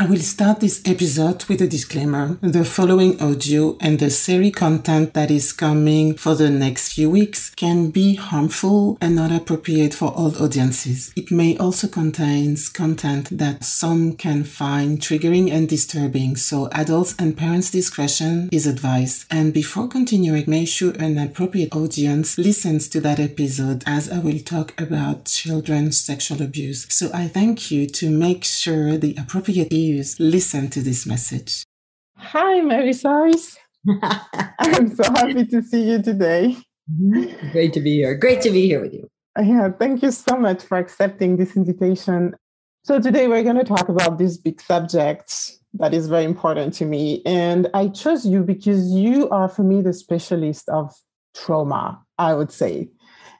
I will start this episode with a disclaimer. The following audio and the series content that is coming for the next few weeks can be harmful and not appropriate for all audiences. It may also contain content that some can find triggering and disturbing, so adults and parents' discretion is advised. And before continuing, make sure an appropriate audience listens to that episode as I will talk about children's sexual abuse. So I thank you to make sure the appropriate ears listen to this message. Hi, Mary Sise. I'm so happy to see you today. Mm-hmm. Great to be here. Great to be here with you. Yeah, thank you so much for accepting this invitation. So, today we're going to talk about this big subject that is very important to me. And I chose you because you are, for me, the specialist of trauma, I would say.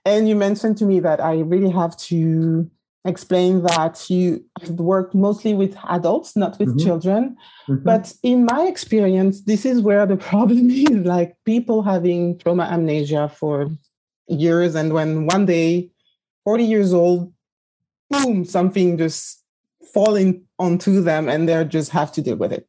And you mentioned to me that I really have to explain that you work mostly with adults, not with mm-hmm. children. Mm-hmm. But in my experience, this is where the problem is like people having trauma amnesia for years. And when one day, 40 years old, boom, something just falling onto them and they just have to deal with it.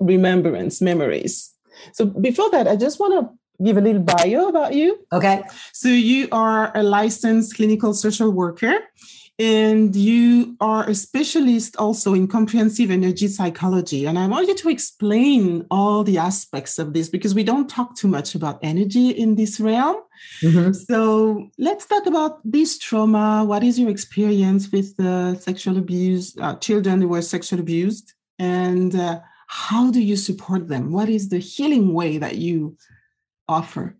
Remembrance, memories. So before that, I just want to give a little bio about you. Okay. So you are a licensed clinical social worker and you are a specialist also in comprehensive energy psychology. And I want you to explain all the aspects of this because we don't talk too much about energy in this realm. Mm-hmm. So let's talk about this trauma. What is your experience with the sexual abuse, uh, children who were sexually abused? And uh, how do you support them? What is the healing way that you offer?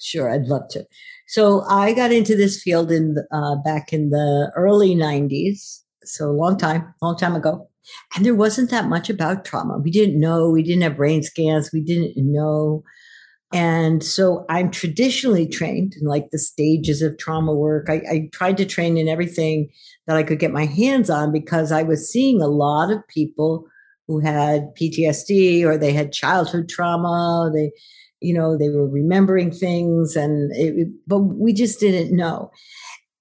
Sure, I'd love to. So I got into this field in uh, back in the early '90s, so a long time, long time ago, and there wasn't that much about trauma. We didn't know. We didn't have brain scans. We didn't know. And so I'm traditionally trained in like the stages of trauma work. I, I tried to train in everything that I could get my hands on because I was seeing a lot of people who had PTSD or they had childhood trauma. They you know they were remembering things and it, but we just didn't know.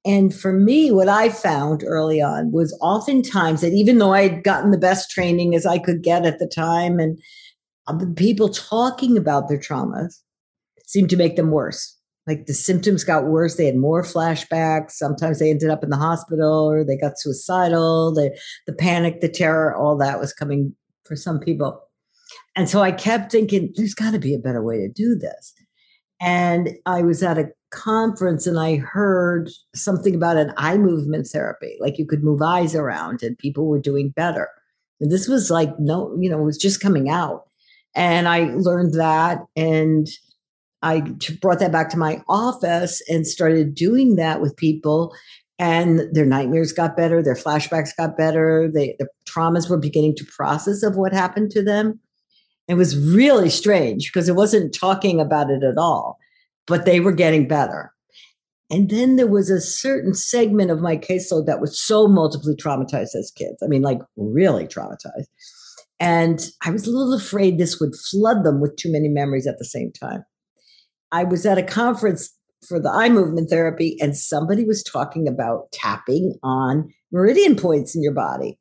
And for me what i found early on was oftentimes that even though i'd gotten the best training as i could get at the time and the people talking about their traumas seemed to make them worse. Like the symptoms got worse. They had more flashbacks. Sometimes they ended up in the hospital or they got suicidal. The, the panic the terror all that was coming for some people and so I kept thinking, there's got to be a better way to do this. And I was at a conference and I heard something about an eye movement therapy, like you could move eyes around and people were doing better. And this was like, no, you know, it was just coming out. And I learned that and I brought that back to my office and started doing that with people. And their nightmares got better, their flashbacks got better, they, the traumas were beginning to process of what happened to them. It was really strange because it wasn't talking about it at all, but they were getting better. And then there was a certain segment of my caseload that was so multiply traumatized as kids. I mean, like really traumatized. And I was a little afraid this would flood them with too many memories at the same time. I was at a conference for the eye movement therapy, and somebody was talking about tapping on meridian points in your body.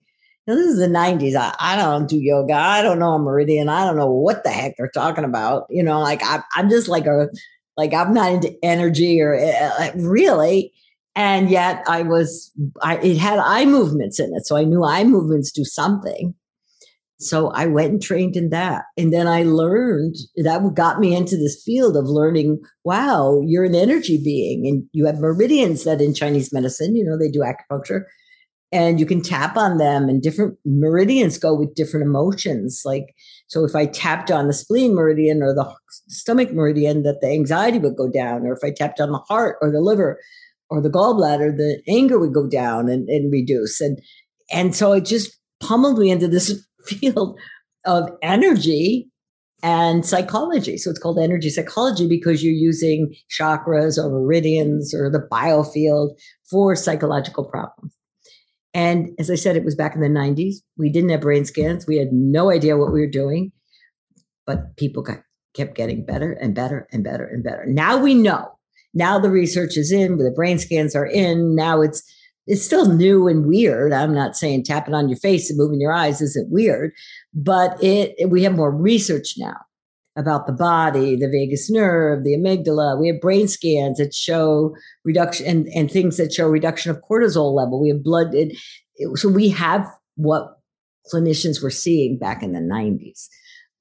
Now, this is the 90s. I, I don't do yoga. I don't know a meridian. I don't know what the heck they're talking about. You know, like I, I'm just like a, like I'm not into energy or uh, really. And yet I was, I, it had eye movements in it. So I knew eye movements do something. So I went and trained in that. And then I learned that got me into this field of learning wow, you're an energy being and you have meridians that in Chinese medicine, you know, they do acupuncture and you can tap on them and different meridians go with different emotions like so if i tapped on the spleen meridian or the stomach meridian that the anxiety would go down or if i tapped on the heart or the liver or the gallbladder the anger would go down and, and reduce and and so it just pummeled me into this field of energy and psychology. So it's called energy psychology because you're using chakras or meridians or the biofield for psychological problems. And as I said, it was back in the 90s. We didn't have brain scans. We had no idea what we were doing, but people got, kept getting better and better and better and better. Now we know. Now the research is in, the brain scans are in. Now it's it's still new and weird. I'm not saying tapping on your face and moving your eyes isn't weird, but it, we have more research now about the body, the vagus nerve, the amygdala. We have brain scans that show reduction and, and things that show reduction of cortisol level. We have blood. It, it, so we have what clinicians were seeing back in the 90s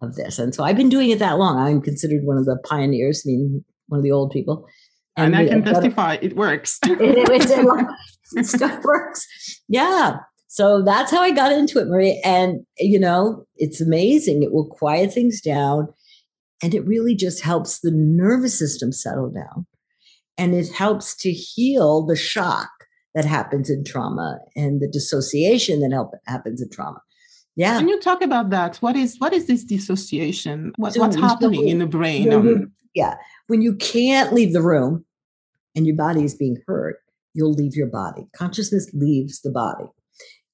of this. And so I've been doing it that long. I'm considered one of the pioneers, I mean, one of the old people. And, and I can testify, it works. it, it stuff works. Yeah. So that's how I got into it, Marie. And, you know, it's amazing. It will quiet things down and it really just helps the nervous system settle down. And it helps to heal the shock that happens in trauma and the dissociation that help, happens in trauma. Yeah. Can you talk about that? What is what is this dissociation? What, so, what's happening so, in the brain? Um, yeah. When you can't leave the room and your body is being hurt, you'll leave your body. Consciousness leaves the body.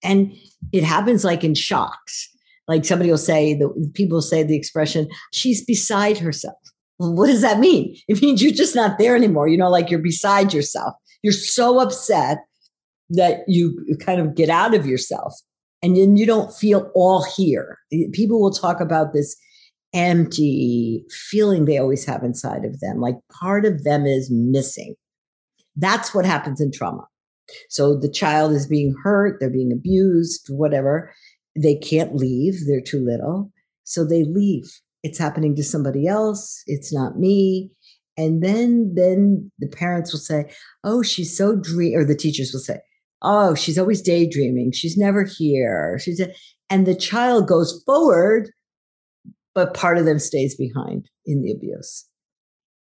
And it happens like in shocks. Like somebody will say, the people say the expression, she's beside herself. What does that mean? It means you're just not there anymore. You know, like you're beside yourself. You're so upset that you kind of get out of yourself and then you don't feel all here. People will talk about this empty feeling they always have inside of them, like part of them is missing. That's what happens in trauma. So the child is being hurt, they're being abused, whatever. They can't leave, they're too little. So they leave. It's happening to somebody else, it's not me. And then then the parents will say, "Oh, she's so dream," or the teachers will say, "Oh, she's always daydreaming. She's never here." She's and the child goes forward, but part of them stays behind in the abuse.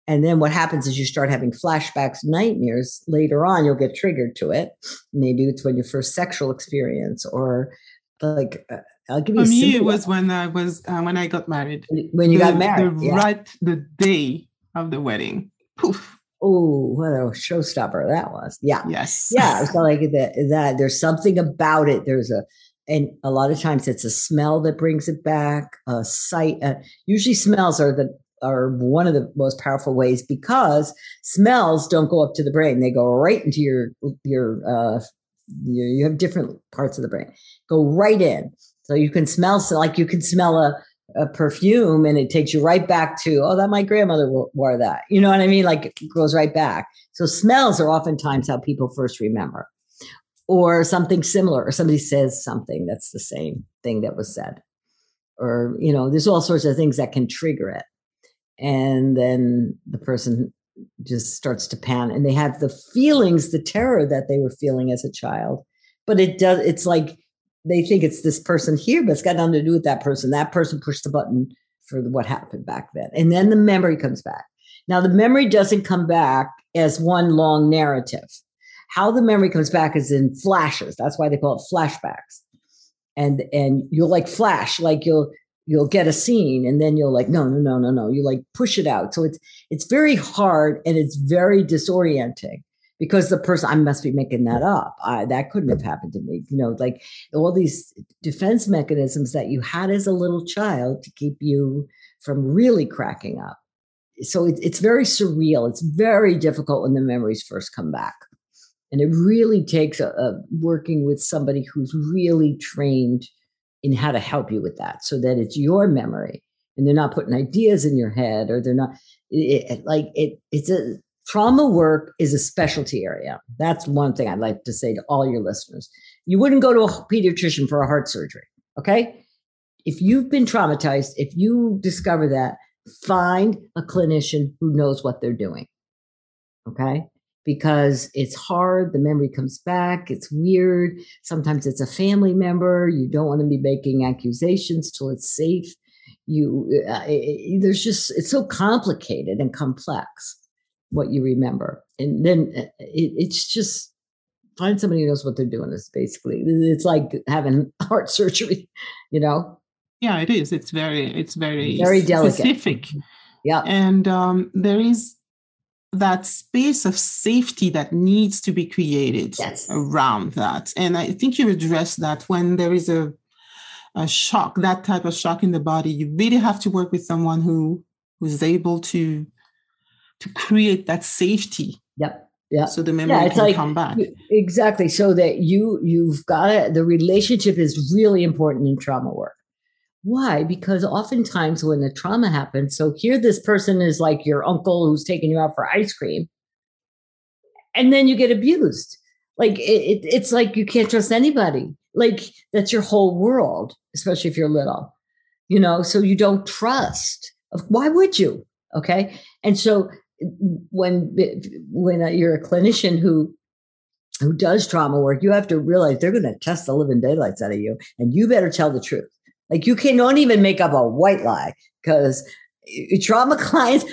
And then what happens is you start having flashbacks, nightmares. Later on, you'll get triggered to it. Maybe it's when your first sexual experience, or like uh, I'll give you. For me, it was when I was uh, when I got married. When you the, got married, the, yeah. right the day of the wedding. Poof. Oh, what a showstopper that was! Yeah, yes, yeah. So like that, that there's something about it. There's a and a lot of times it's a smell that brings it back a sight uh, usually smells are the are one of the most powerful ways because smells don't go up to the brain; they go right into your your uh, your, you have different parts of the brain. Go right in. So you can smell like you can smell a a perfume and it takes you right back to oh that my grandmother wore that. You know what i mean? Like goes right back. So smells are oftentimes how people first remember. Or something similar or somebody says something that's the same thing that was said. Or you know there's all sorts of things that can trigger it. And then the person just starts to pan and they have the feelings the terror that they were feeling as a child but it does it's like they think it's this person here but it's got nothing to do with that person. That person pushed the button for what happened back then and then the memory comes back. Now the memory doesn't come back as one long narrative. How the memory comes back is in flashes. That's why they call it flashbacks. And and you'll like flash like you'll you'll get a scene and then you'll like no no no no no. You like push it out. So it's it's very hard and it's very disorienting because the person i must be making that up. I, that couldn't have happened to me. You know like all these defense mechanisms that you had as a little child to keep you from really cracking up. So it, it's very surreal. It's very difficult when the memories first come back. And it really takes a, a working with somebody who's really trained in how to help you with that so that it's your memory and they're not putting ideas in your head or they're not it, like it it's a trauma work is a specialty area. That's one thing i'd like to say to all your listeners. You wouldn't go to a pediatrician for a heart surgery okay? If you've been traumatized if you discover that find a clinician who knows what they're doing okay because it's hard. The memory comes back. It's weird. Sometimes it's a family member. You don't want to be making accusations till it's safe. You, uh, it, there's just, it's so complicated and complex what you remember. And then uh, it, it's just, find somebody who knows what they're doing is basically, it's like having heart surgery, you know? Yeah, it is. It's very, it's very, very delicate. specific. Yeah. And um, there is that space of safety that needs to be created yes. around that. And I think you address that when there is a, a shock, that type of shock in the body, you really have to work with someone who who's able to to create that safety yep. Yeah. So the memory yeah, can like, come back. Exactly. So that you you've got the relationship is really important in trauma work. Why? Because oftentimes when the trauma happens, so here this person is like your uncle who's taking you out for ice cream, and then you get abused. Like it, it, it's like you can't trust anybody. Like that's your whole world, especially if you're little, you know. So you don't trust. Why would you? Okay, and so when when you're a clinician who who does trauma work, you have to realize they're going to test the living daylights out of you, and you better tell the truth. Like you cannot even make up a white lie because eh, trauma clients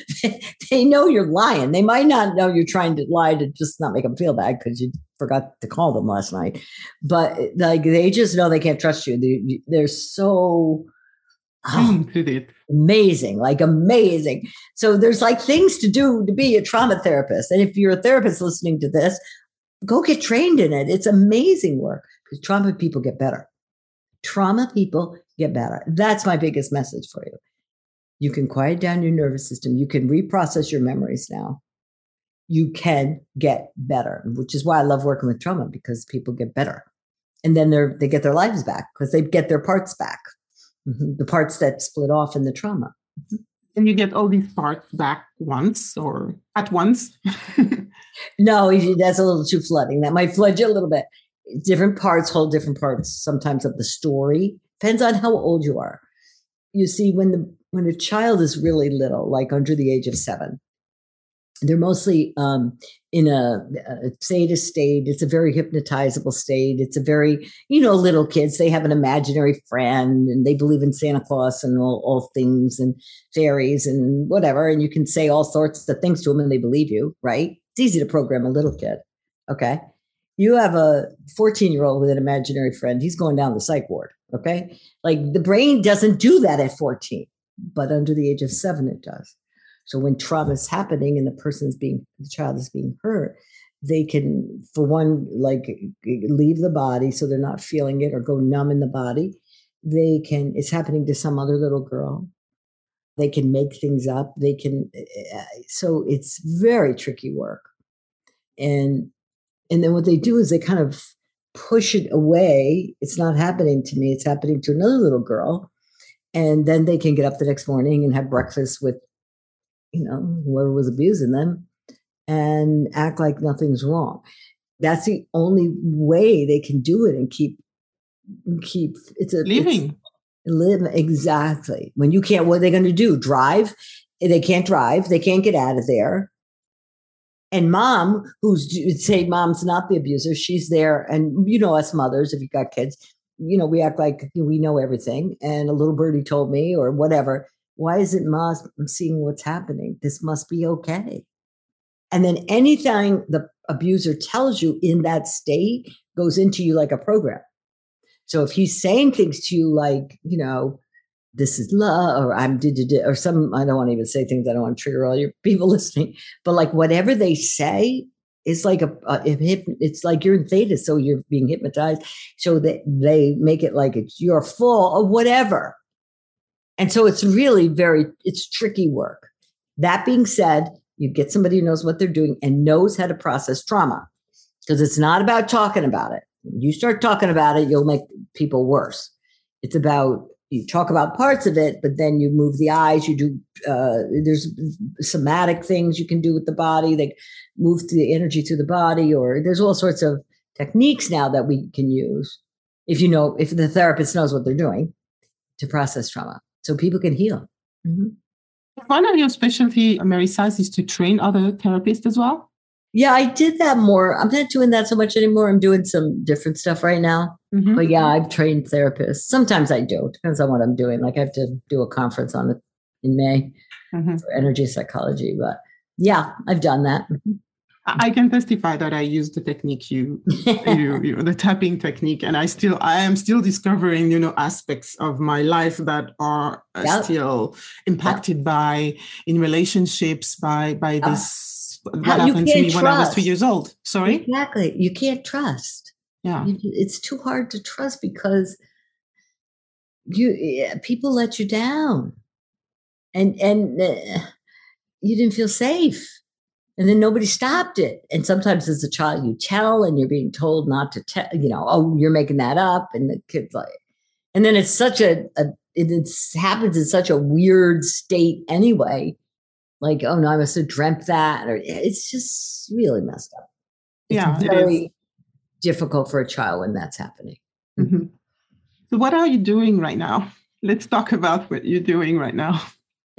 they know you're lying. They might not know you're trying to lie to just not make them feel bad because you forgot to call them last night, but eh, like they just know they can't trust you. They, they're so ah, oh, amazing, like amazing. So there's like things to do to be a trauma therapist, and if you're a therapist listening to this, go get trained in it. It's amazing work because trauma people get better. Trauma people get better. That's my biggest message for you. You can quiet down your nervous system. You can reprocess your memories now. You can get better, which is why I love working with trauma because people get better. And then they're, they get their lives back because they get their parts back, mm-hmm. the parts that split off in the trauma. Mm-hmm. And you get all these parts back once or at once? no, that's a little too flooding. That might flood you a little bit. Different parts hold different parts sometimes of the story Depends on how old you are. You see, when the when a child is really little, like under the age of seven, they're mostly um, in a, a theta state. It's a very hypnotizable state. It's a very, you know, little kids, they have an imaginary friend and they believe in Santa Claus and all, all things and fairies and whatever. And you can say all sorts of things to them and they believe you, right? It's easy to program a little kid. Okay. You have a 14 year old with an imaginary friend, he's going down the psych ward. Okay. Like the brain doesn't do that at 14, but under the age of seven, it does. So when trauma is happening and the person's being, the child is being hurt, they can, for one, like leave the body so they're not feeling it or go numb in the body. They can, it's happening to some other little girl. They can make things up. They can, uh, so it's very tricky work. And, and then what they do is they kind of push it away. It's not happening to me. It's happening to another little girl. And then they can get up the next morning and have breakfast with, you know, whoever was abusing them and act like nothing's wrong. That's the only way they can do it and keep keep it's a living. live exactly. When you can't, what are they going to do? Drive? They can't drive. They can't get out of there and mom who's say mom's not the abuser she's there and you know us mothers if you got kids you know we act like we know everything and a little birdie told me or whatever. Why isn't mom seeing what's happening? This must be okay. And then anything the abuser tells you in that state goes into you like a program. So if he's saying things to you like you know this is love or I'm did or some I don't want to even say things I don't want to trigger all your people listening, but like whatever they say is like a, a it's like you're in theta, so you're being hypnotized. So that they make it like it's your full or whatever. And so it's really very it's tricky work. That being said, you get somebody who knows what they're doing and knows how to process trauma. Because it's not about talking about it. You start talking about it, you'll make people worse. It's about you talk about parts of it, but then you move the eyes. You do uh, there's somatic things you can do with the body. They move the energy through the body, or there's all sorts of techniques now that we can use if you know if the therapist knows what they're doing to process trauma, so people can heal. Mm-hmm. One of your specialty, Mary Sise, is to train other therapists as well. Yeah, I did that more. I'm not doing that so much anymore. I'm doing some different stuff right now. Mm-hmm. But yeah, I've trained therapists. Sometimes I do. Depends on what I'm doing. Like I have to do a conference on it in May mm-hmm. for energy psychology. But yeah, I've done that. I can testify that I use the technique you, you, you, the tapping technique, and I still, I am still discovering, you know, aspects of my life that are uh, yep. still impacted yep. by in relationships by by this what How, happened to me trust. when I was two years old. Sorry? Exactly. You can't trust. Yeah. You, it's too hard to trust because you people let you down. And and uh, you didn't feel safe. and then nobody stopped it. And sometimes as a child, you tell and you're being told not to tell, you know, oh, you're making that up. And the kid's like, and then it's such a, a it happens in such a weird state anyway. Like, oh no, I must have dreamt that. Or it's just really messed up. It's yeah, very difficult for a child when that's happening. Mm-hmm. So, what are you doing right now? Let's talk about what you're doing right now.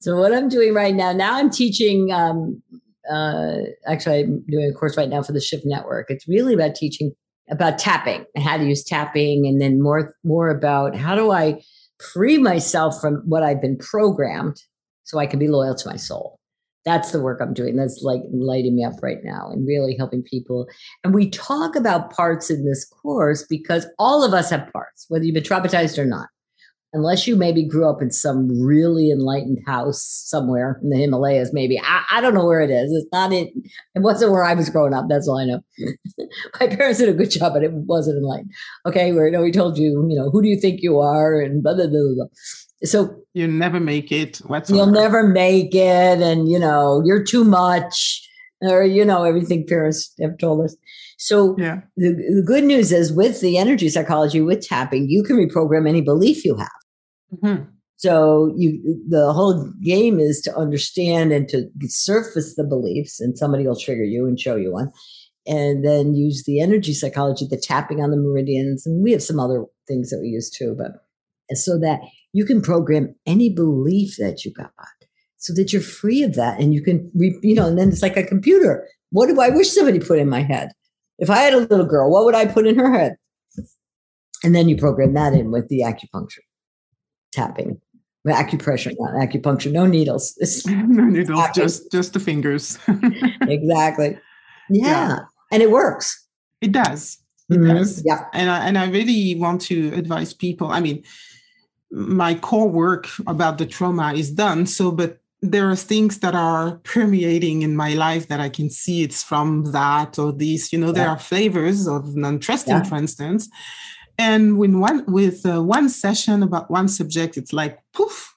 so what I'm doing right now, now I'm teaching. Um, uh, actually, I'm doing a course right now for the Shift Network. It's really about teaching about tapping, how to use tapping, and then more more about how do I free myself from what I've been programmed, so I can be loyal to my soul. That's the work I'm doing. That's like lighting me up right now and really helping people. And we talk about parts in this course because all of us have parts, whether you've been traumatized or not unless you maybe grew up in some really enlightened house somewhere in the Himalayas, maybe. I, I don't know where it is. It's not it. It wasn't where I was growing up. That's all I know. My parents did a good job, but it wasn't enlightened. Okay, where you know, we told you, you know, who do you think you are, and blah blah blah blah. So you never make it. Whatsoever. You'll never make it, and you know, you're too much, or you know, everything parents have told us. So yeah. the, the good news is with the energy psychology, with tapping, you can reprogram any belief you have. Mm-hmm. So you, the whole game is to understand and to surface the beliefs, and somebody will trigger you and show you one, and then use the energy psychology, the tapping on the meridians, and we have some other things that we use too. But so that you can program any belief that you got, so that you're free of that, and you can, you know, and then it's like a computer. What do I wish somebody put in my head? If I had a little girl, what would I put in her head? And then you program that in with the acupuncture tapping acupressure not acupuncture no needles no needles tapping. just just the fingers exactly yeah. yeah. and it works it does it mm-hmm. does yeah and I, and I really want to advise people i mean my core work about the trauma is done so but there are things that are permeating in my life that I can see it's from that or this. You know, yeah. there are flavors of non-trusting, yeah. for instance, and when one with uh, one session about one subject, it's like poof,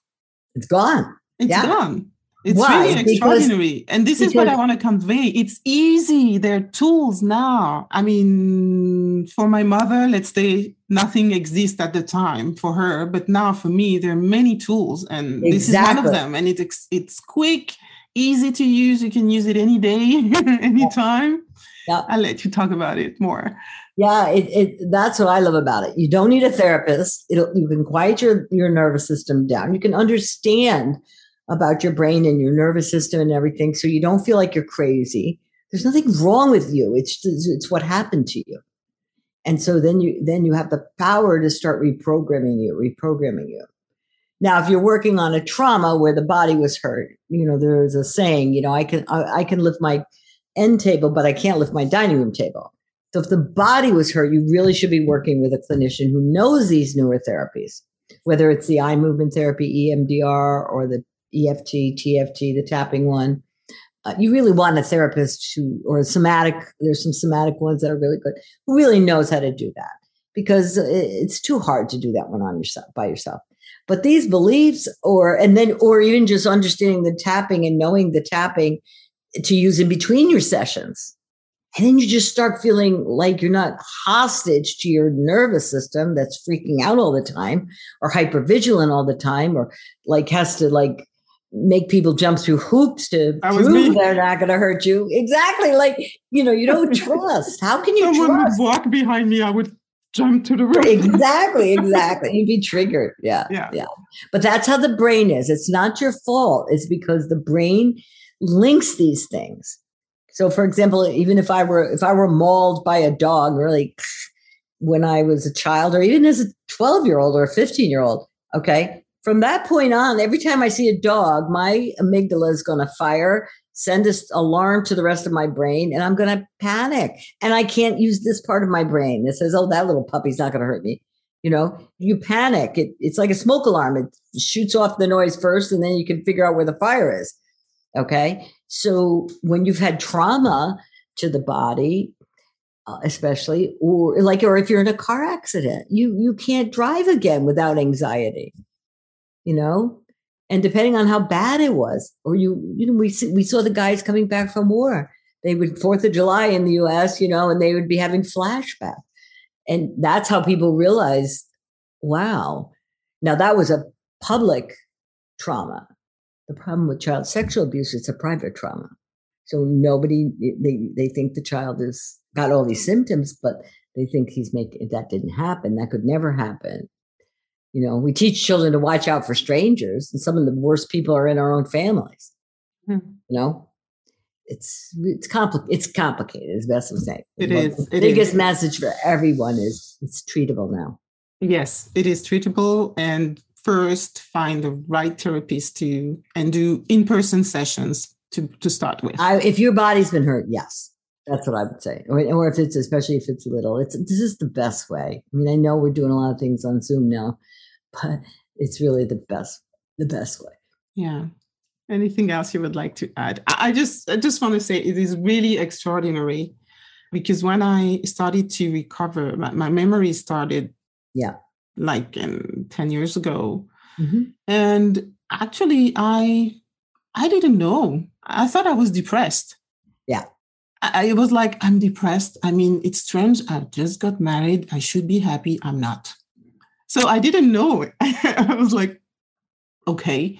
it's gone. It's yeah. gone. It's Why? really extraordinary. Because, and this is what I want to convey. It's easy. There are tools now. I mean, for my mother, let's say nothing exists at the time for her, but now for me, there are many tools, and exactly. this is one of them. And it's it's quick, easy to use. You can use it any day, anytime. Yeah. I'll let you talk about it more. Yeah, it, it that's what I love about it. You don't need a therapist. It'll, you can quiet your, your nervous system down. You can understand about your brain and your nervous system and everything so you don't feel like you're crazy. There's nothing wrong with you. It's it's what happened to you. And so then you then you have the power to start reprogramming you, reprogramming you. Now, if you're working on a trauma where the body was hurt, you know, there's a saying, you know, I can I, I can lift my end table, but I can't lift my dining room table. So if the body was hurt, you really should be working with a clinician who knows these newer therapies, whether it's the eye movement therapy, EMDR, or the EFT, TFT, the tapping one. Uh, you really want a therapist who, or a somatic, there's some somatic ones that are really good, who really knows how to do that because it's too hard to do that one on yourself by yourself. But these beliefs, or, and then, or even just understanding the tapping and knowing the tapping to use in between your sessions and then you just start feeling like you're not hostage to your nervous system that's freaking out all the time or hyper vigilant all the time or like has to like make people jump through hoops to that prove they're not going to hurt you. Exactly. Like, you know, you don't trust. How can you Someone trust? would walk behind me. I would jump to the roof. exactly. Exactly. You'd be triggered. Yeah. Yeah. Yeah. But that's how the brain is. It's not your fault. It's because the brain links these things. So, for example, even if I were if I were mauled by a dog, really, when I was a child, or even as a twelve year old or a fifteen year old, okay, from that point on, every time I see a dog, my amygdala is going to fire, send this alarm to the rest of my brain, and I'm going to panic. And I can't use this part of my brain that says, "Oh, that little puppy's not going to hurt me." You know, you panic. It, it's like a smoke alarm. It shoots off the noise first, and then you can figure out where the fire is. Okay. So when you've had trauma to the body, uh, especially, or like, or if you're in a car accident, you you can't drive again without anxiety. You know, And depending on how bad it was, or you, you know, we we saw the guys coming back from war. They would Fourth of July in the U.S., you know, and they would be having flashbacks, and that's how people realized, wow. Now that was a public trauma. The problem with child sexual abuse is a private trauma. So nobody they they think the child has got all these symptoms, but they think he's making that didn't happen. That could never happen. You know, we teach children to watch out for strangers, and some of the worst people are in our own families. Mm-hmm. You know, it's it's complicated. It's complicated, is best to say. It is. The biggest is. message for everyone is it's treatable now. Yes, it is treatable, and first find the right therapist to and do in-person sessions to to start with. I, if your body's been hurt, yes, that's what I would say. Or, or if it's especially if it's little, it's this is the best way. I mean, I know we're doing a lot of things on Zoom now, but it's really the best the best way. Yeah. Anything else you would like to add? I, I just I just want to say it is really extraordinary because when I started to recover, my, my memory started yeah like in 10 years ago. Mm-hmm. And actually I I didn't know. I thought I was depressed. Yeah. I, it was like, I'm depressed. I mean, it's strange. I just got married. I should be happy. I'm not. So I didn't know. I was like, okay,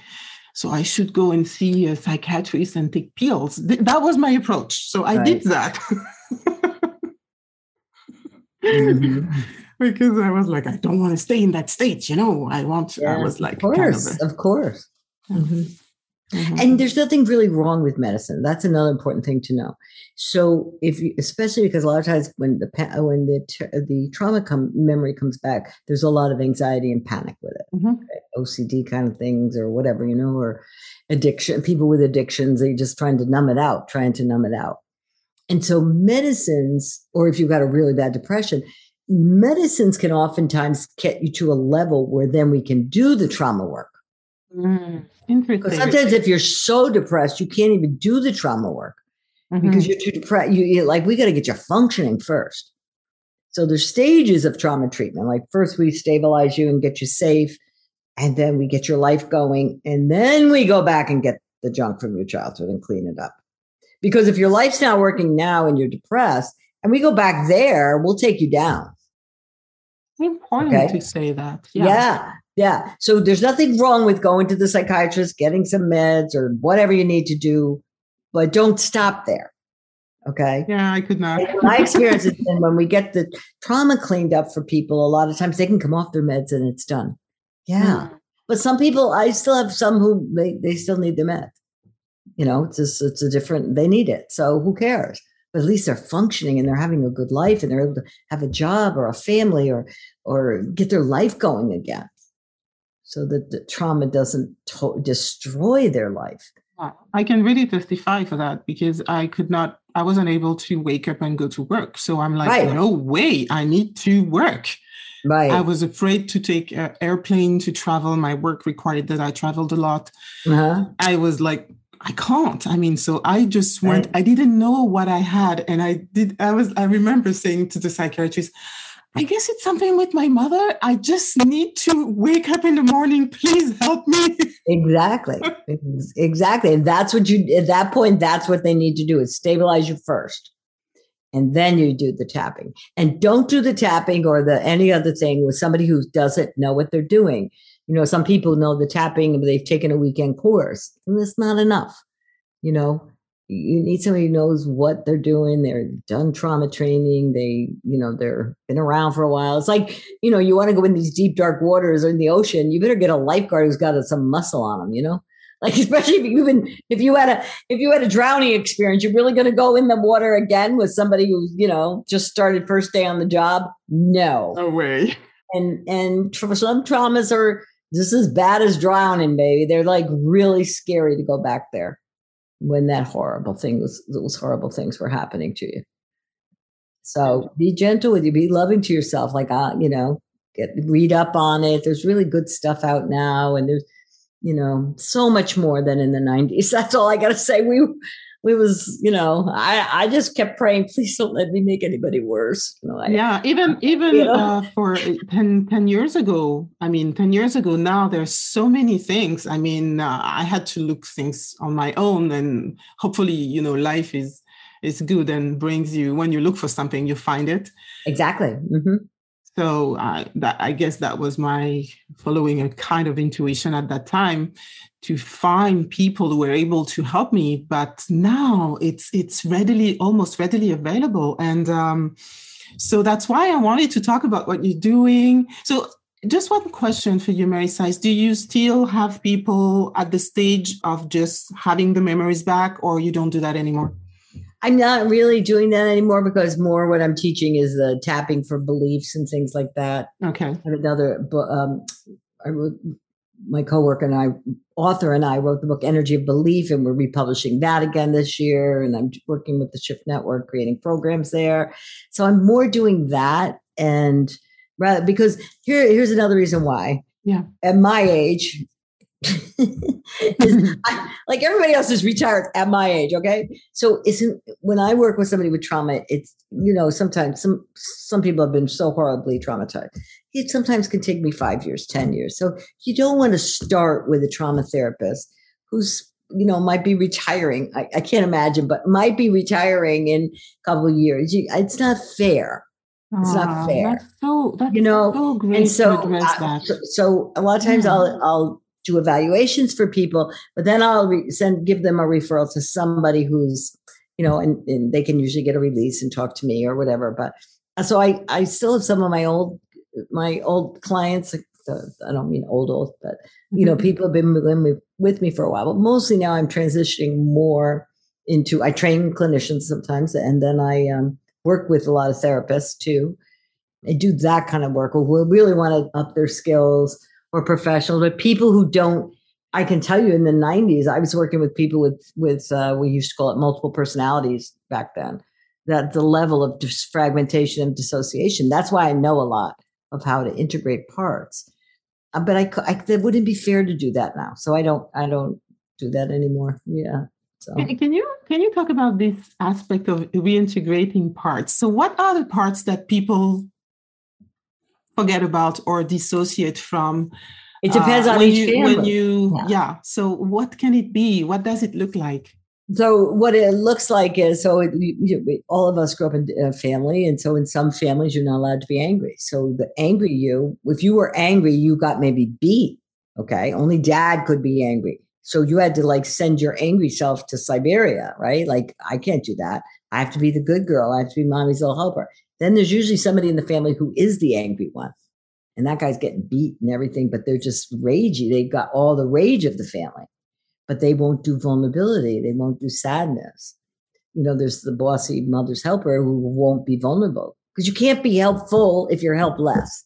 so I should go and see a psychiatrist and take pills. That was my approach. So I right. did that. mm-hmm because I was like, I don't want to stay in that state, you know. I want. Yeah, I was like, of course, kind of, a, of course. Mm-hmm. Mm-hmm. And there's nothing really wrong with medicine. That's another important thing to know. So, if you, especially because a lot of times when the when the the trauma come memory comes back, there's a lot of anxiety and panic with it, mm-hmm. okay? OCD kind of things or whatever, you know, or addiction. People with addictions, they're just trying to numb it out, trying to numb it out. And so, medicines, or if you've got a really bad depression, medicines can oftentimes get you to a level where then we can do the trauma work. Mm, interesting. Sometimes if you're so depressed, you can't even do the trauma work mm-hmm. because you're too depressed. You, you like we got to get you functioning first. So there's stages of trauma treatment. Like first we stabilize you and get you safe, and then we get your life going, and then we go back and get the junk from your childhood and clean it up. Because if your life's not working now and you're depressed, and we go back there, we'll take you down. Important okay? to say that. Yeah. yeah. Yeah. So there's nothing wrong with going to the psychiatrist, getting some meds or whatever you need to do, but don't stop there. Okay. Yeah, I could not. my experience has been when we get the trauma cleaned up for people, a lot of times they can come off their meds and it's done. Yeah. Mm. But some people, I still have some who they, they still need the meds. You know, it's just, it's a different, they need it. So who cares? but at least they're functioning and they're having a good life and they're able to have a job or a family or or get their life going again so that the trauma doesn't to- destroy their life i can really testify for that because i could not i wasn't able to wake up and go to work so i'm like right. no way i need to work Right. I was afraid to take an airplane to travel. My work required that I traveled a lot. Uh-huh. I was like, I can't. I mean, so I just went. I didn't know what I had. And I did, I was, I remember saying to the psychiatrist, I guess it's something with my mother. I just need to wake up in the morning. Please help me. Exactly. exactly. And that's what you, at that point, that's what they need to do is stabilize you first. And then you do the tapping. And don't do the tapping or the any other thing with somebody who doesn't know what they're doing you know, some people know the tapping, but they've taken a weekend course, and that's not enough. You know, you need somebody who knows what they're doing. They're done trauma training. They, you know, they're been around for a while. It's like, you know, you want to go in these deep, dark waters or in the ocean, you better get a lifeguard who's got some muscle on them, you know? Like especially if you've been if you had a if you had a drowning experience, you're really gonna go in the water again with somebody who's, you know, just started first day on the job? No. No way. And and some traumas are just as bad as drowning, baby. They're like really scary to go back there when that horrible thing was, those horrible things were happening to you. So be gentle with you, be loving to yourself. Like, uh, you know, get read up on it. There's really good stuff out now, and there's, you know, so much more than in the '90s. That's all I got to say. We it was, you know, I, I just kept praying, please don't let me make anybody worse. You know, I, yeah, even even you know? uh, for 10, 10, years ago, I mean, 10 years ago now, there's so many things. I mean, uh, I had to look things on my own and hopefully, you know, life is is good and brings you, when you look for something, you find it. Exactly. Mm-hmm. So uh, that I guess that was my following a kind of intuition at that time to find people who were able to help me. But now it's it's readily, almost readily available, and um, so that's why I wanted to talk about what you're doing. So just one question for you, Mary Sise. Do you still have people at the stage of just having the memories back, or you don't do that anymore? I'm not really doing that anymore because more what I'm teaching is the tapping for beliefs and things like that. Okay. I have another book. Um, I wrote my coworker and I, author and I, wrote the book Energy of Belief, and we're republishing that again this year. And I'm working with the Shift Network, creating programs there. So I'm more doing that, and rather because here, here's another reason why. Yeah. At my age, I, like everybody else is retired at my age. Okay, so isn't when I work with somebody with trauma, it's you know sometimes some some people have been so horribly traumatized. It sometimes can take me five years, ten years. So you don't want to start with a trauma therapist who's you know might be retiring. I, I can't imagine, but might be retiring in a couple of years. You, it's not fair. It's not fair. That's so that's you know, so great and so, to address that. so, so a lot of times Yeah. I'll I'll do evaluations for people, but then I'll re- send give them a referral to somebody who's you know, and, and they can usually get a release and talk to me or whatever. But uh, so I I still have some of my old my old clients. I don't mean old old, but you know, Mhm. people have been with me, with me for a while. But mostly now I'm transitioning more into I train clinicians sometimes, and then I um, work with a lot of therapists too. I do that kind of work, or who really want to up their skills, or professionals, but people who don't. I can tell you, in the '90s, I was working with people with with uh, we used to call it multiple personalities back then. That the level of fragmentation and dissociation. That's why I know a lot of how to integrate parts. Uh, but I, I that wouldn't be fair to do that now. So I don't I don't do that anymore. Yeah. So can you can you talk about this aspect of reintegrating parts? So, what are the parts that people forget about or dissociate from? it depends uh, on when each you, family. When you, Yeah. yeah. So, what can it be? What does it look like? So what it looks like is so it, you, all of us grew up in a family, and so in some families you're not allowed to be angry. So the angry you, if you were angry, you got maybe beat. Okay, only dad could be angry, so you had to like send your angry self to Siberia, right? Like I can't do that. I have to be the good girl. I have to be mommy's little helper. Then there's usually somebody in the family who is the angry one, and that guy's getting beat and everything, but they're just ragey. They've got all the rage of the family but they won't do vulnerability. They won't do sadness. You know, there's the bossy mother's helper who won't be vulnerable because you can't be helpful if you're helpless.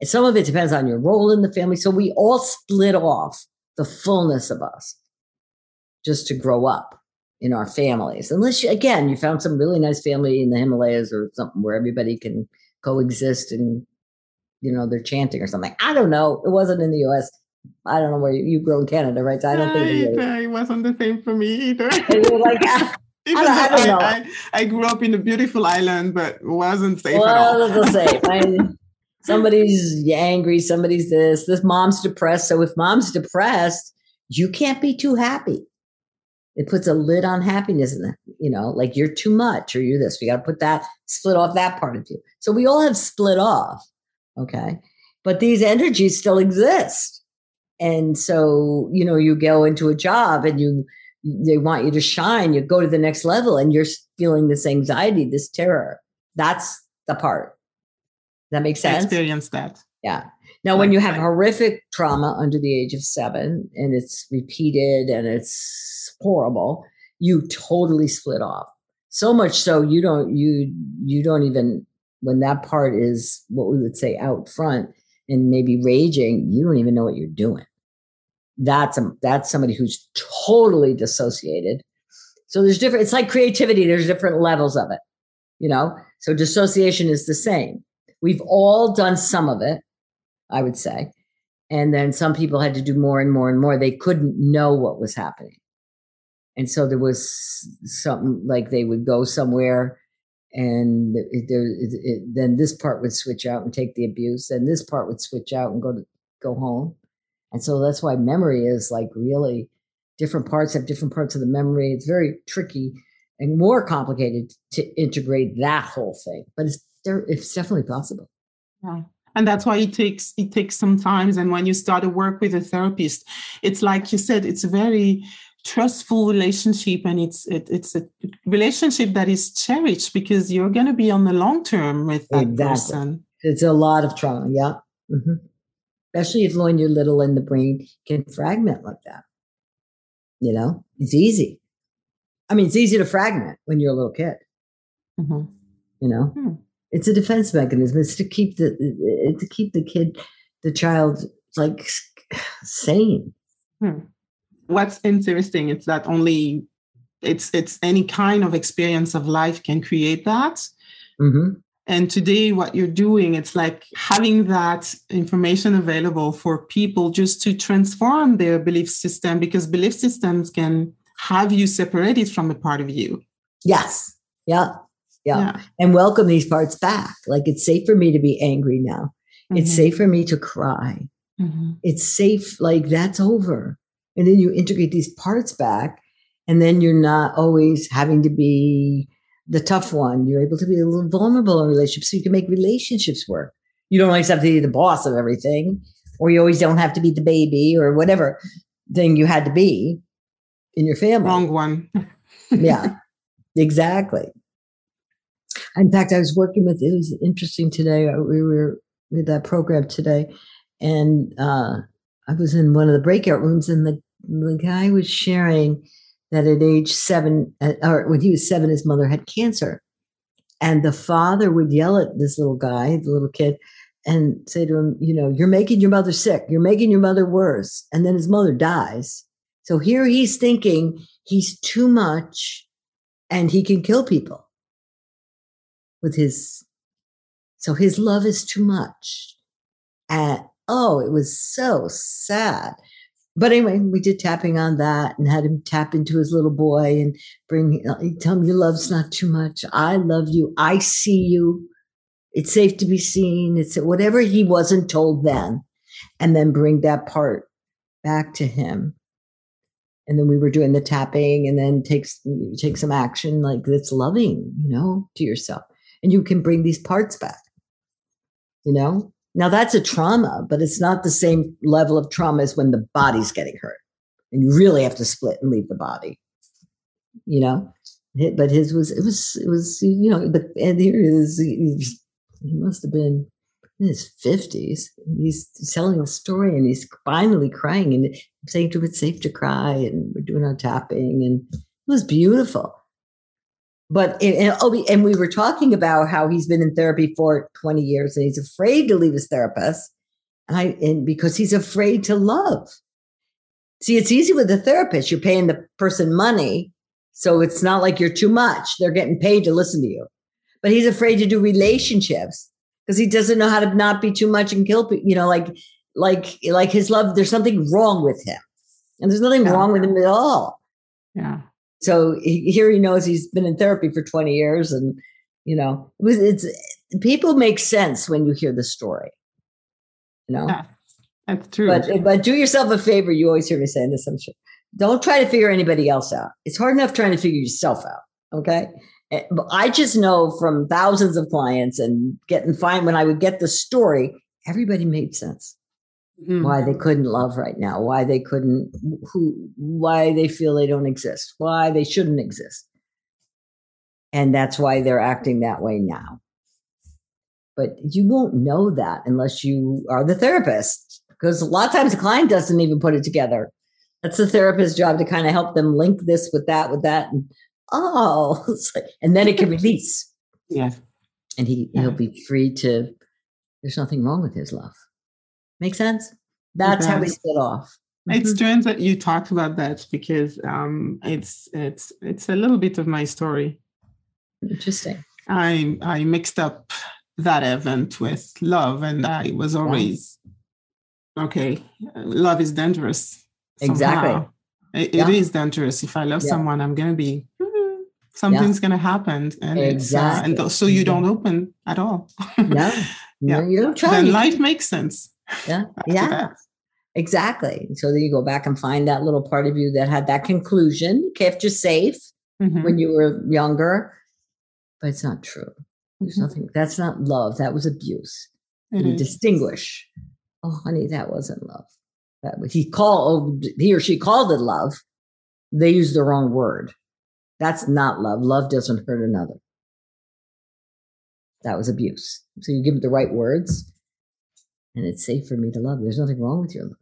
And some of it depends on your role in the family. So we all split off the fullness of us just to grow up in our families. Unless, you, again, you found some really nice family in the Himalayas or something where everybody can coexist and, you know, they're chanting or something. I don't know. It wasn't in the US. I don't know where you, you grew in Canada, right? So I don't think it it, was. uh, it wasn't the same for me either. Like, ah, Even I don't- I don't know. I, I, I grew up in a beautiful island, but wasn't safe at all. well, it's the same. I, somebody's angry, somebody's this, this mom's depressed. So if mom's depressed, you can't be too happy. It puts a lid on happiness, and you know, like you're too much or you're this. We got to put that split off that part of you. So we all have split off, okay. But these energies still exist, and so you know, you go into a job and you they want you to shine. You go to the next level, and you're feeling this anxiety, this terror. That's the part that makes I sense. experienced that. Yeah. Now, when you have horrific trauma under the age of seven and it's repeated and it's horrible, you totally split off. So much so you don't you you don't even when that part is what we would say out front and maybe raging, you don't even know what you're doing. That's a, that's somebody who's totally dissociated. So there's different. It's like creativity. There's different levels of it. You know. So dissociation is the same. We've all done some of it. I would say. And then some people had to do more and more and more. They couldn't know what was happening. And so there was something like they would go somewhere and there, it, it, then this part would switch out and take the abuse and this part would switch out and go to go home. And so that's why memory is like really different parts have different parts of the memory. It's very tricky and more complicated to integrate that whole thing, but it's there. It's definitely possible. Yeah and that's why it takes it takes some time and when you start to work with a therapist it's like you said it's a very trustful relationship. And it's it, it's a relationship that is cherished because you're going to be on the long term with that exactly. person. It's a lot of trauma. Yeah. Mm-hmm. especially if when you're little and the brain can fragment like that. You know it's easy. I mean it's easy to fragment when you're a little kid. Mm-hmm. you know? Hmm it's a defense mechanism. It's to keep the to keep the kid, the child, like sane. Hmm. What's interesting is that only it's it's any kind of experience of life can create that. Mm-hmm. And today, what you're doing, it's like having that information available for people just to transform their belief system because belief systems can have you separated from a part of you. Yes. Yeah yeah. yeah. And welcome these parts back. Like it's safe for me to be angry now. Mm-hmm. It's safe for me to cry. Mm-hmm. It's safe, like that's over. And then you integrate these parts back, and then you're not always having to be the tough one. You're able to be a little vulnerable in relationships so you can make relationships work. You don't always have to be the boss of everything, or you always don't have to be the baby or whatever thing you had to be in your family. Wrong one. yeah, exactly. In fact, I was working with, it was interesting today. Uh, we were with that program today, and uh, I was in one of the breakout rooms, and the, the guy was sharing that at age seven, uh, or when he was seven, his mother had cancer. And the father would yell at this little guy, the little kid, and say to him, You know, you're making your mother sick. You're making your mother worse. And then his mother dies. So here he's thinking he's too much and he can kill people with his so his love is too much. And oh it was so sad. But anyway we did tapping on that and had him tap into his little boy and bring uh, tell him your love's not too much. I love you. I see you. It's safe to be seen. It's whatever he wasn't told then. And then bring that part back to him. And then we were doing the tapping and then takes take some action like that's loving you know to yourself and you can bring these parts back. You know? Now that's a trauma, but it's not the same level of trauma as when the body's getting hurt. And you really have to split and leave the body. You know? But his was it was it was you know, but and here is he, must have been in his 50s. He's telling a story and he's finally crying and saying to him, it's safe to cry. And we're doing our tapping. And it was beautiful but and, oh, and we were talking about how he's been in therapy for 20 years and he's afraid to leave his therapist and I and because he's afraid to love. See, it's easy with the therapist. You're paying the person money, so it's not like you're too much. They're getting paid to listen to you. But he's afraid to do relationships because he doesn't know how to not be too much and kill people. You know, like like like his love. There's something wrong with him, and there's nothing yeah. wrong with him at all. Yeah. So he, here he knows he's been in therapy for 20 years and, you know, it was, it's people make sense when you hear the story, you know? Yeah, that's true. But, but do yourself a favor. You always hear me saying this, I'm sure. Don't try to figure anybody else out. It's hard enough trying to figure yourself out. Okay. Eh, I just know from thousands of clients and getting fine when I would get the story, everybody made sense mm-hmm. why they couldn't love right now, why they couldn't, who, why they feel they don't exist, why they shouldn't exist. And that's why they're acting that way now. But you won't know that unless you are the therapist, because a lot of times the client doesn't even put it together. That's the therapist's job to kind of help them link this with that, with that. And oh, and then it can release. Yeah. And he, yeah. he'll be free to, there's nothing wrong with his love. Make sense? That's how we split off. It's mm-hmm. strange that you talked about that because um, it's it's it's a little bit of my story. Interesting. I I mixed up that event with love, and I was always okay. Love is dangerous. Somehow. Exactly. It, it is dangerous. If I love yeah. someone, I'm going to be, something's yeah. going to happen. And, exactly. Uh, and so you don't open at all. no, no, you don't try. Then life makes sense. Yeah. Yeah. Exactly. So then you go back and find that little part of you that had that conclusion, kept you safe mm-hmm. when you were younger. But it's not true. There's mm-hmm. nothing, that's not love. That was abuse. It you distinguish. Oh, honey, that wasn't love. That he called, he or she called it love. They used the wrong word. That's not love. Love doesn't hurt another. That was abuse. So you give it the right words and it's safe for me to love. There's nothing wrong with your love.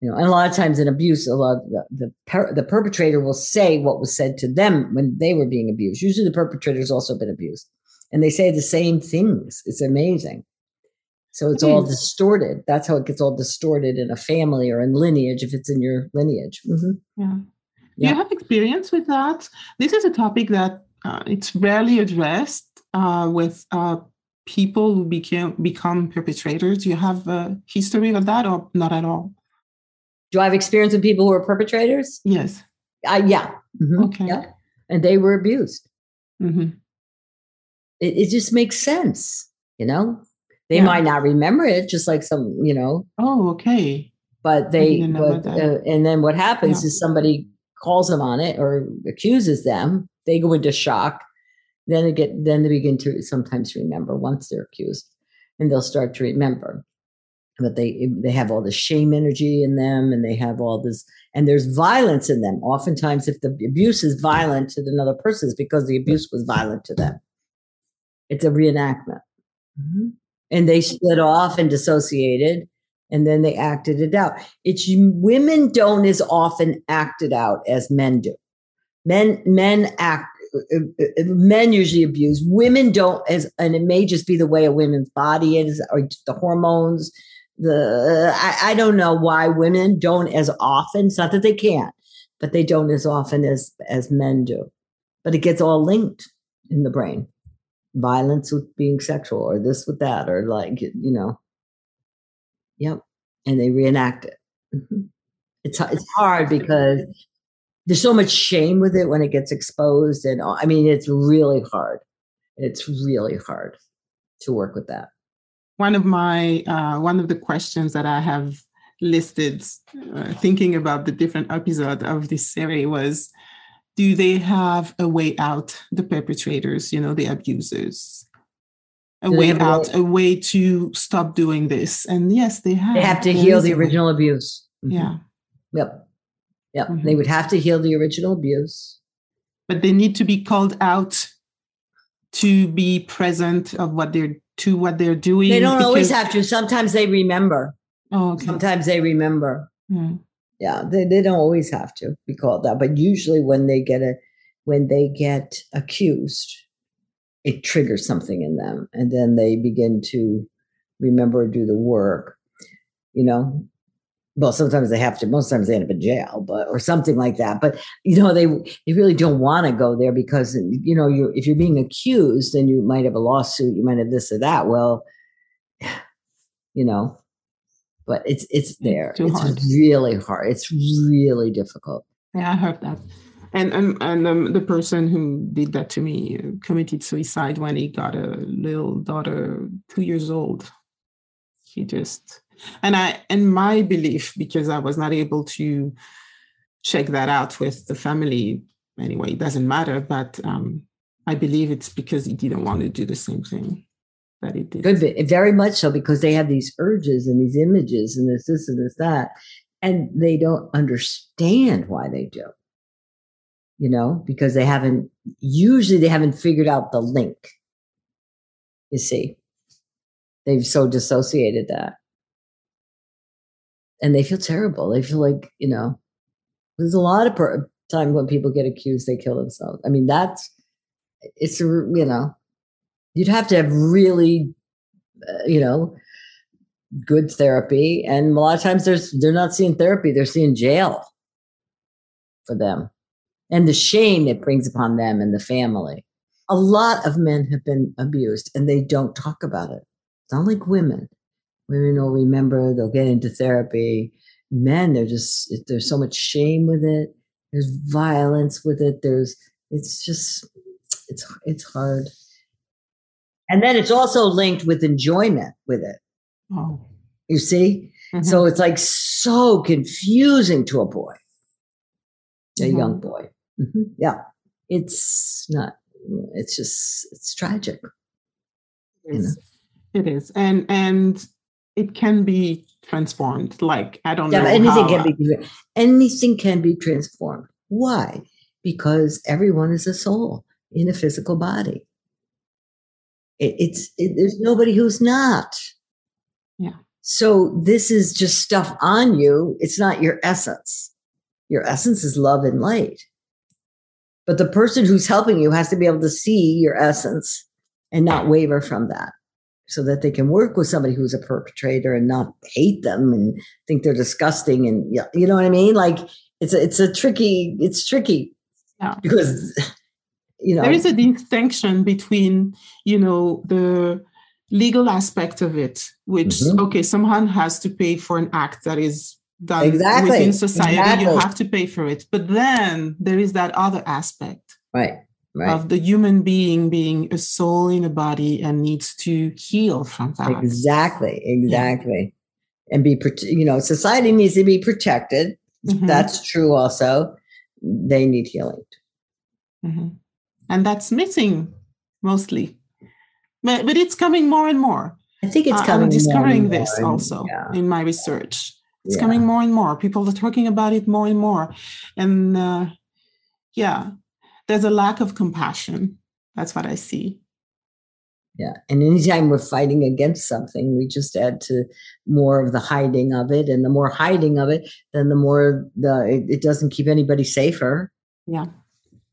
You know, and a lot of times in abuse, a lot the the, per, the perpetrator will say what was said to them when they were being abused. Usually, the perpetrator's also been abused, and they say the same things. It's amazing. So it's all distorted. That's how it gets all distorted in a family or in lineage, if it's in your lineage. Mm-hmm. Yeah. yeah. Do you have experience with that? This is a topic that uh, it's rarely addressed uh, with uh, people who became become perpetrators? Do you have a history of that, or not at all? Do I have experience with people who are perpetrators? Yes. Uh, yeah. Mm-hmm. Okay. Yeah. And they were abused. Mm-hmm. It, it, just makes sense, you know. They yeah. might not remember it, just like some, you know. Oh, okay. But they, but, uh, and then what happens yeah. is somebody calls them on it or accuses them. They go into shock then they get then they begin to sometimes remember once they're accused, and they'll start to remember. But they they have all this shame energy in them, and they have all this, and there's violence in them. Oftentimes, if the abuse is violent to another person, it's because the abuse was violent to them. It's a reenactment, mm-hmm. and they split off and dissociated, and then they acted it out. It's women don't as often act it out as men do. Men men act men usually abuse. Women don't, as and it may just be the way a woman's body is, or the hormones. The I, I don't know why women don't as often. It's not that they can't, but they don't as often as as men do. But it gets all linked in the brain. Violence with being sexual, or this with that, or like you know. Yep, and they reenact it. Mm-hmm. It's it's hard because there's so much shame with it when it gets exposed and i mean it's really hard. It's really hard to work with that. One of my uh, one of the questions that i have listed uh, thinking about the different episode of this series was do they have a way out the perpetrators you know the abusers? A way out a way to stop doing this? And yes they have they have to heal the original abuse. Mm-hmm. yeah. Yep yeah, mm-hmm. they would have to heal the original abuse. But they need to be called out to be present of what they're to what they're doing. They don't because... always have to. Sometimes they remember. Oh, okay. Sometimes they remember. Mm. Yeah, they, they don't always have to be called out. But usually when they get a when they get accused, it triggers something in them. And then they begin to remember do the work. You know, well sometimes they have to most times they end up in jail but or something like that but you know they they really don't want to go there because you know you if you're being accused then you might have a lawsuit you might have this or that well you know but it's it's there. it's, it's really hard. It's really difficult. Yeah i heard that. And and, and um, the person who did that to me uh, committed suicide when he got a little daughter two years old. He just and I and my belief, because I was not able to check that out with the family anyway, it doesn't matter. But um, I believe it's because he didn't want to do the same thing that he did. Could be very much so because they have these urges and these images and this, this, and this, that, and they don't understand why they do. You know, because they haven't usually they haven't figured out the link. You see, they've so dissociated that and they feel terrible. They feel like, you know, there's a lot of per- time when people get accused, they kill themselves. I mean, that's, it's, you know, you'd have to have really, uh, you know, good therapy. And a lot of times there's, they're not seeing therapy, they're seeing jail for them and the shame it brings upon them and the family. A lot of men have been abused and they don't talk about it. It's not like women women will remember they'll get into therapy men, they're just, there's so much shame with it. There's violence with it. There's, it's just, it's, it's hard. And then it's also linked with enjoyment with it. Oh. You see? Mm-hmm. So it's like so confusing to a boy, a mm-hmm. young boy. Mm-hmm. Yeah. It's not, it's just, it's tragic. It is. You know? It is. And, and it can be transformed. Like, I don't yeah, know. Anything how, can be, anything can be transformed. Why? Because everyone is a soul in a physical body. It, it's, it, there's nobody who's not. Yeah. So this is just stuff on you. It's not your essence. Your essence is love and light. But the person who's helping you has to be able to see your essence and not waver from that so that they can work with somebody who's a perpetrator and not hate them and think they're disgusting and you know what I mean? Like it's a, it's a tricky it's tricky yeah. because you know there is a distinction between you know the legal aspect of it which mm-hmm. okay someone has to pay for an act that is done exactly. within society exactly. you have to pay for it but then there is that other aspect right right. of the human being being a soul in a body and needs to heal from that. Exactly, exactly. Yeah. And be, you know, society needs to be protected. Mm-hmm. That's true also. They need healing. Mm-hmm. And that's missing mostly. But, but it's coming more and more. I think it's coming. I'm discovering this and, also yeah. in my research. It's yeah. coming more and more. People are talking about it more and more. And uh, yeah, there's a lack of compassion. That's what I see. Yeah. And anytime we're fighting against something, we just add to more of the hiding of it. And the more hiding of it, then the more the it, it doesn't keep anybody safer. Yeah.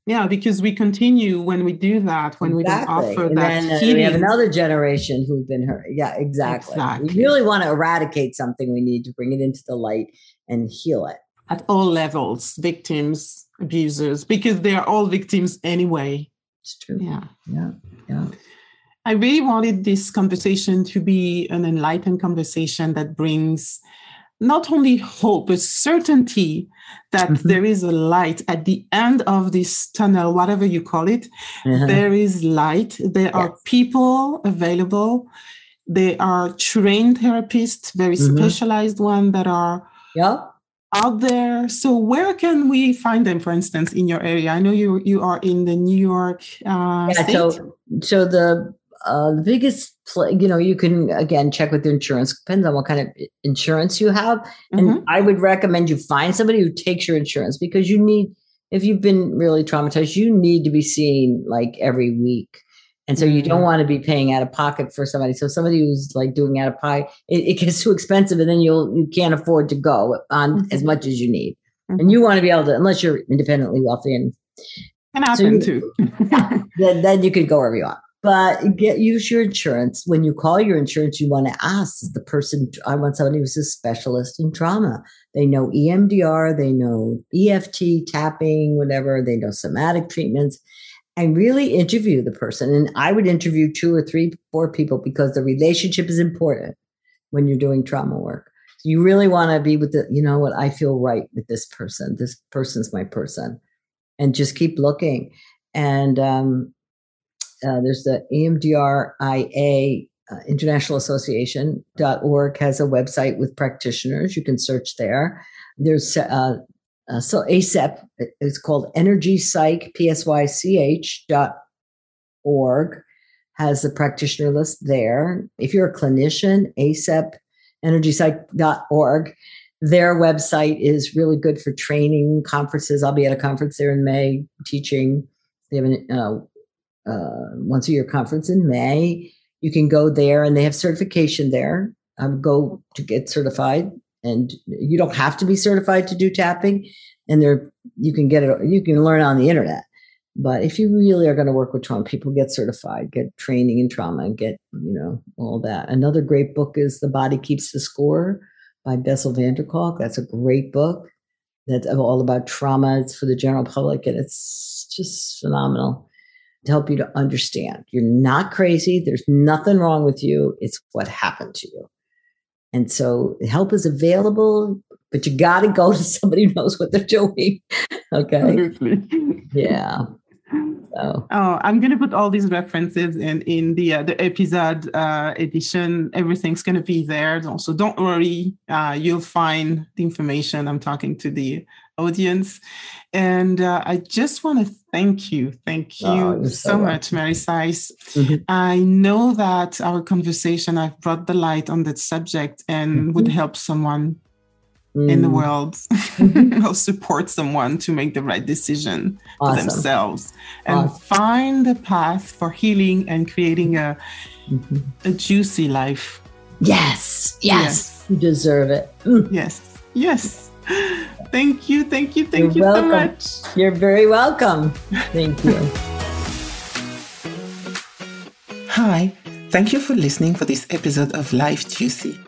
Yeah, because we continue when we do that, when exactly. we don't offer and that. Then, uh, we have another generation who've been hurt. Yeah, exactly. exactly. We really want to eradicate something. We need to bring it into the light and heal it at all levels, victims, abusers because they are all victims anyway. It's true. Yeah. Yeah. Yeah. I really wanted this conversation to be an enlightened conversation that brings not only hope, but certainty that mm-hmm. there is a light at the end of this tunnel, whatever you call it. Mm-hmm. There is light. There yes. are people available. There are trained therapists, very mm-hmm. specialized ones that are yep out there. So where can we find them, for instance, in your area? I know you you are in the New York uh, yeah, state. So, so the uh, the biggest, pl- you know, you can again check with your insurance. Depends on what kind of insurance you have, and mm-hmm. I would recommend you find somebody who takes your insurance because you need. If you've been really traumatized, you need to be seen like every week. And so you don't mm-hmm. want to be paying out of pocket for somebody. So somebody who's like doing out of pocket, it, it, gets too expensive and then you'll, you can't afford to go on mm-hmm. as much as you need. Mm-hmm. And you want to be able to, unless you're independently wealthy and can happen so you, too. then, then you could go wherever you want. But get use your insurance. When you call your insurance, you want to ask is the person, I want somebody who's a specialist in trauma. They know EMDR, they know EFT, tapping, whatever, they know somatic treatments and really interview the person. And I would interview two or three, four people because the relationship is important when you're doing trauma work. You really want to be with the, you know what, I feel right with this person. This person's my person. And just keep looking. And um, uh, there's the EMDRIA uh, International Association.org has a website with practitioners. You can search there. There's uh, uh, so ACEP is called Energy Psych, P-S-Y-C-H dot org has the practitioner list there. If you're a clinician, ACEP, energypsych.org. Their website is really good for training conferences. I'll be at a conference there in May teaching. They have a uh, uh, once a year conference in May. You can go there and they have certification there. Um, go to get certified and you don't have to be certified to do tapping and there you can get it you can learn on the internet. But if you really are going to work with trauma people get certified get training in trauma and get you know all that. Another great book is the body keeps the score by bessel van der kolk. That's a great book that's all about trauma. It's for the general public and it's just phenomenal to help you to understand. You're not crazy. There's nothing wrong with you. It's what happened to you and so help is available. but you got to go to somebody who knows what they're doing. okay. Absolutely. Yeah. So. Oh, I'm gonna put all these references in in the uh, the episode uh, edition. Everything's gonna be there. So don't worry, uh, you'll find the information. I'm talking to the audience, and uh, I just want to thank you, thank you Oh, so, so much, Mary Sise. Mhm. I know that our conversation I've brought the light on that subject and would Mhm. help someone in the Mm, world or support someone to make the right decision for themselves and Awesome. find the path for healing and creating a, Mhm. a juicy life. Yes, yes, Yes. you deserve it. Mm, Yes. Yes. Thank you. Thank you. Thank You're you so much. You're very welcome. Thank you. Hi, thank you for listening for this episode of Life Juicy.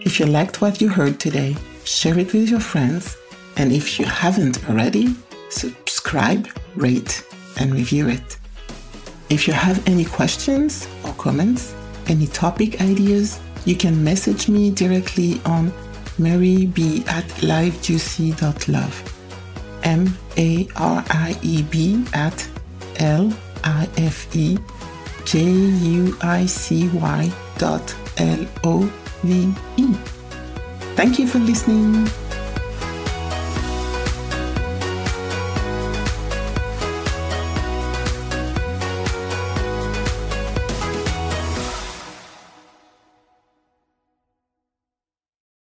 If you liked what you heard today, share it with your friends. And if you haven't already, subscribe, rate, and review it. If you have any questions or comments, any topic ideas, you can message me directly on marieb at lifejuicy.love. M A R I E B at L I F E J U I C Y dot L O V E. Thank you for listening.